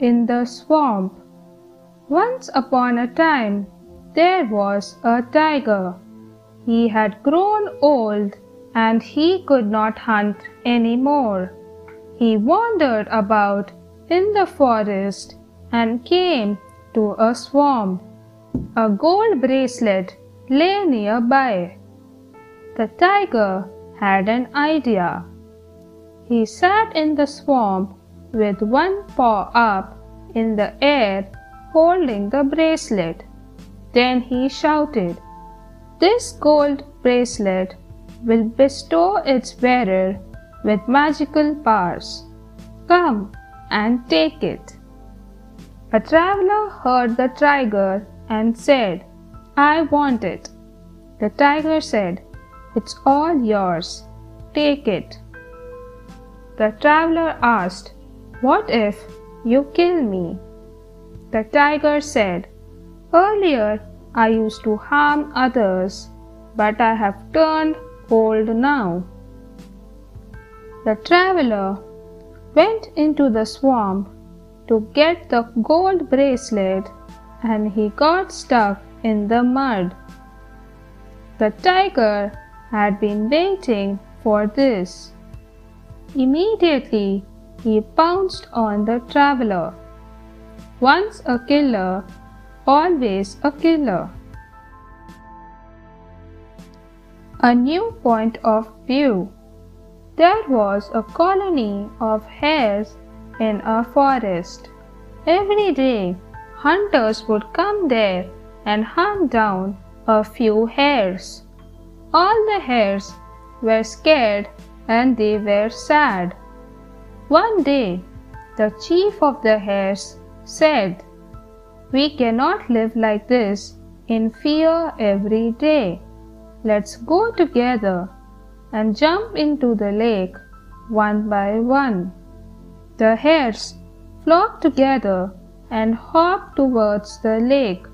in the swamp. Once upon a time, there was a tiger. He had grown old and he could not hunt any more. He wandered about in the forest and came to a swamp. A gold bracelet lay nearby. The tiger had an idea. He sat in the swamp with one paw up in the air holding the bracelet. Then he shouted, This gold bracelet will bestow its wearer with magical powers. Come and take it. A traveler heard the tiger and said, I want it. The tiger said, It's all yours. Take it. The traveler asked, What if you kill me? The tiger said, Earlier I used to harm others, but I have turned cold now. The traveler went into the swamp to get the gold bracelet and he got stuck in the mud. The tiger had been waiting for this. Immediately he pounced on the traveler. Once a killer, always a killer. A new point of view. There was a colony of hares in a forest. Every day, hunters would come there and hunt down a few hares. All the hares were scared and they were sad. One day, the chief of the hares said, We cannot live like this in fear every day. Let's go together and jump into the lake one by one. The hares flocked together and hopped towards the lake.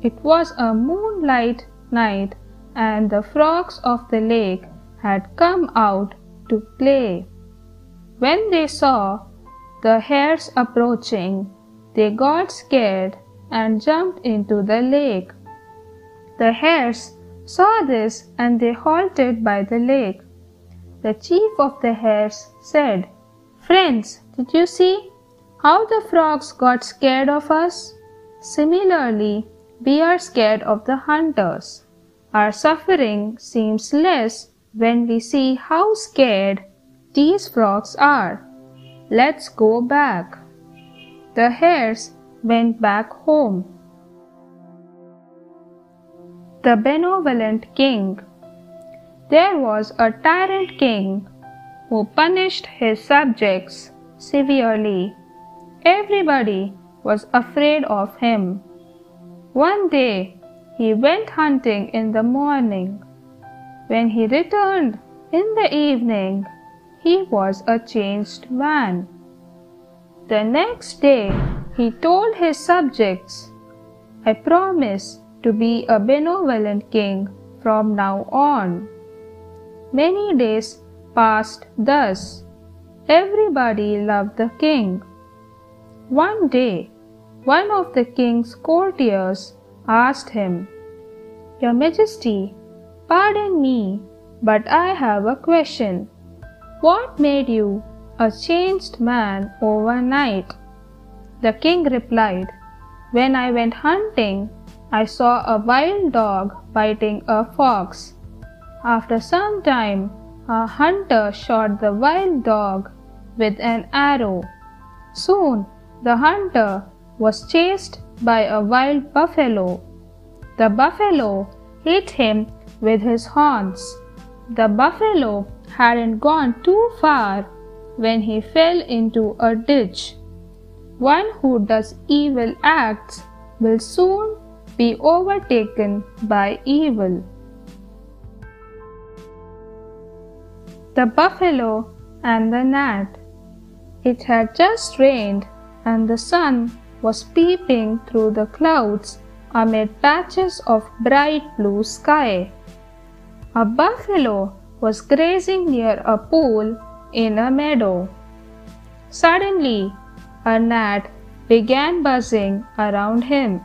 It was a moonlight night and the frogs of the lake had come out to play. When they saw the hares approaching, they got scared and jumped into the lake. The hares saw this and they halted by the lake. The chief of the hares said, Friends, did you see how the frogs got scared of us? Similarly, we are scared of the hunters. Our suffering seems less when we see how scared these frogs are. Let's go back. The hares went back home. The benevolent king. There was a tyrant king who punished his subjects severely. Everybody was afraid of him. One day he went hunting in the morning. When he returned in the evening, he was a changed man. The next day he told his subjects, I promise to be a benevolent king from now on. Many days passed thus. Everybody loved the king. One day, one of the king's courtiers asked him, Your Majesty, pardon me, but I have a question. What made you a changed man overnight? The king replied, When I went hunting, I saw a wild dog biting a fox. After some time, a hunter shot the wild dog with an arrow. Soon, the hunter was chased by a wild buffalo. The buffalo hit him with his horns. The buffalo hadn't gone too far when he fell into a ditch. One who does evil acts will soon be overtaken by evil. The buffalo and the gnat. It had just rained and the sun was peeping through the clouds amid patches of bright blue sky. A buffalo was grazing near a pool in a meadow. Suddenly, a gnat began buzzing around him.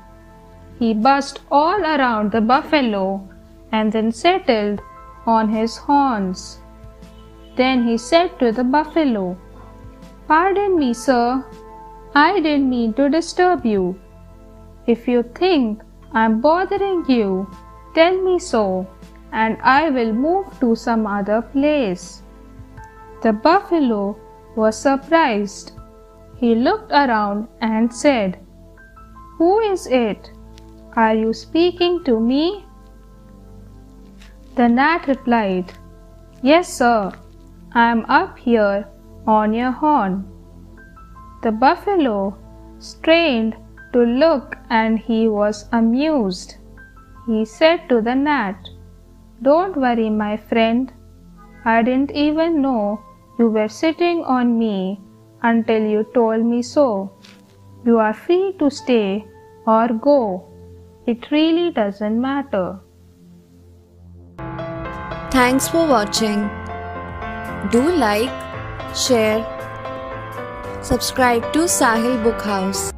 He buzzed all around the buffalo and then settled on his horns. Then he said to the buffalo, Pardon me, sir. I didn't mean to disturb you. If you think I'm bothering you, tell me so, and I will move to some other place. The buffalo was surprised. He looked around and said, Who is it? Are you speaking to me? The gnat replied, Yes, sir. I am up here on your horn. The buffalo strained to look and he was amused. He said to the gnat, Don't worry, my friend. I didn't even know you were sitting on me until you told me so. You are free to stay or go. It really doesn't matter. Thanks for watching. Do like, share, subscribe to Sahil Book House.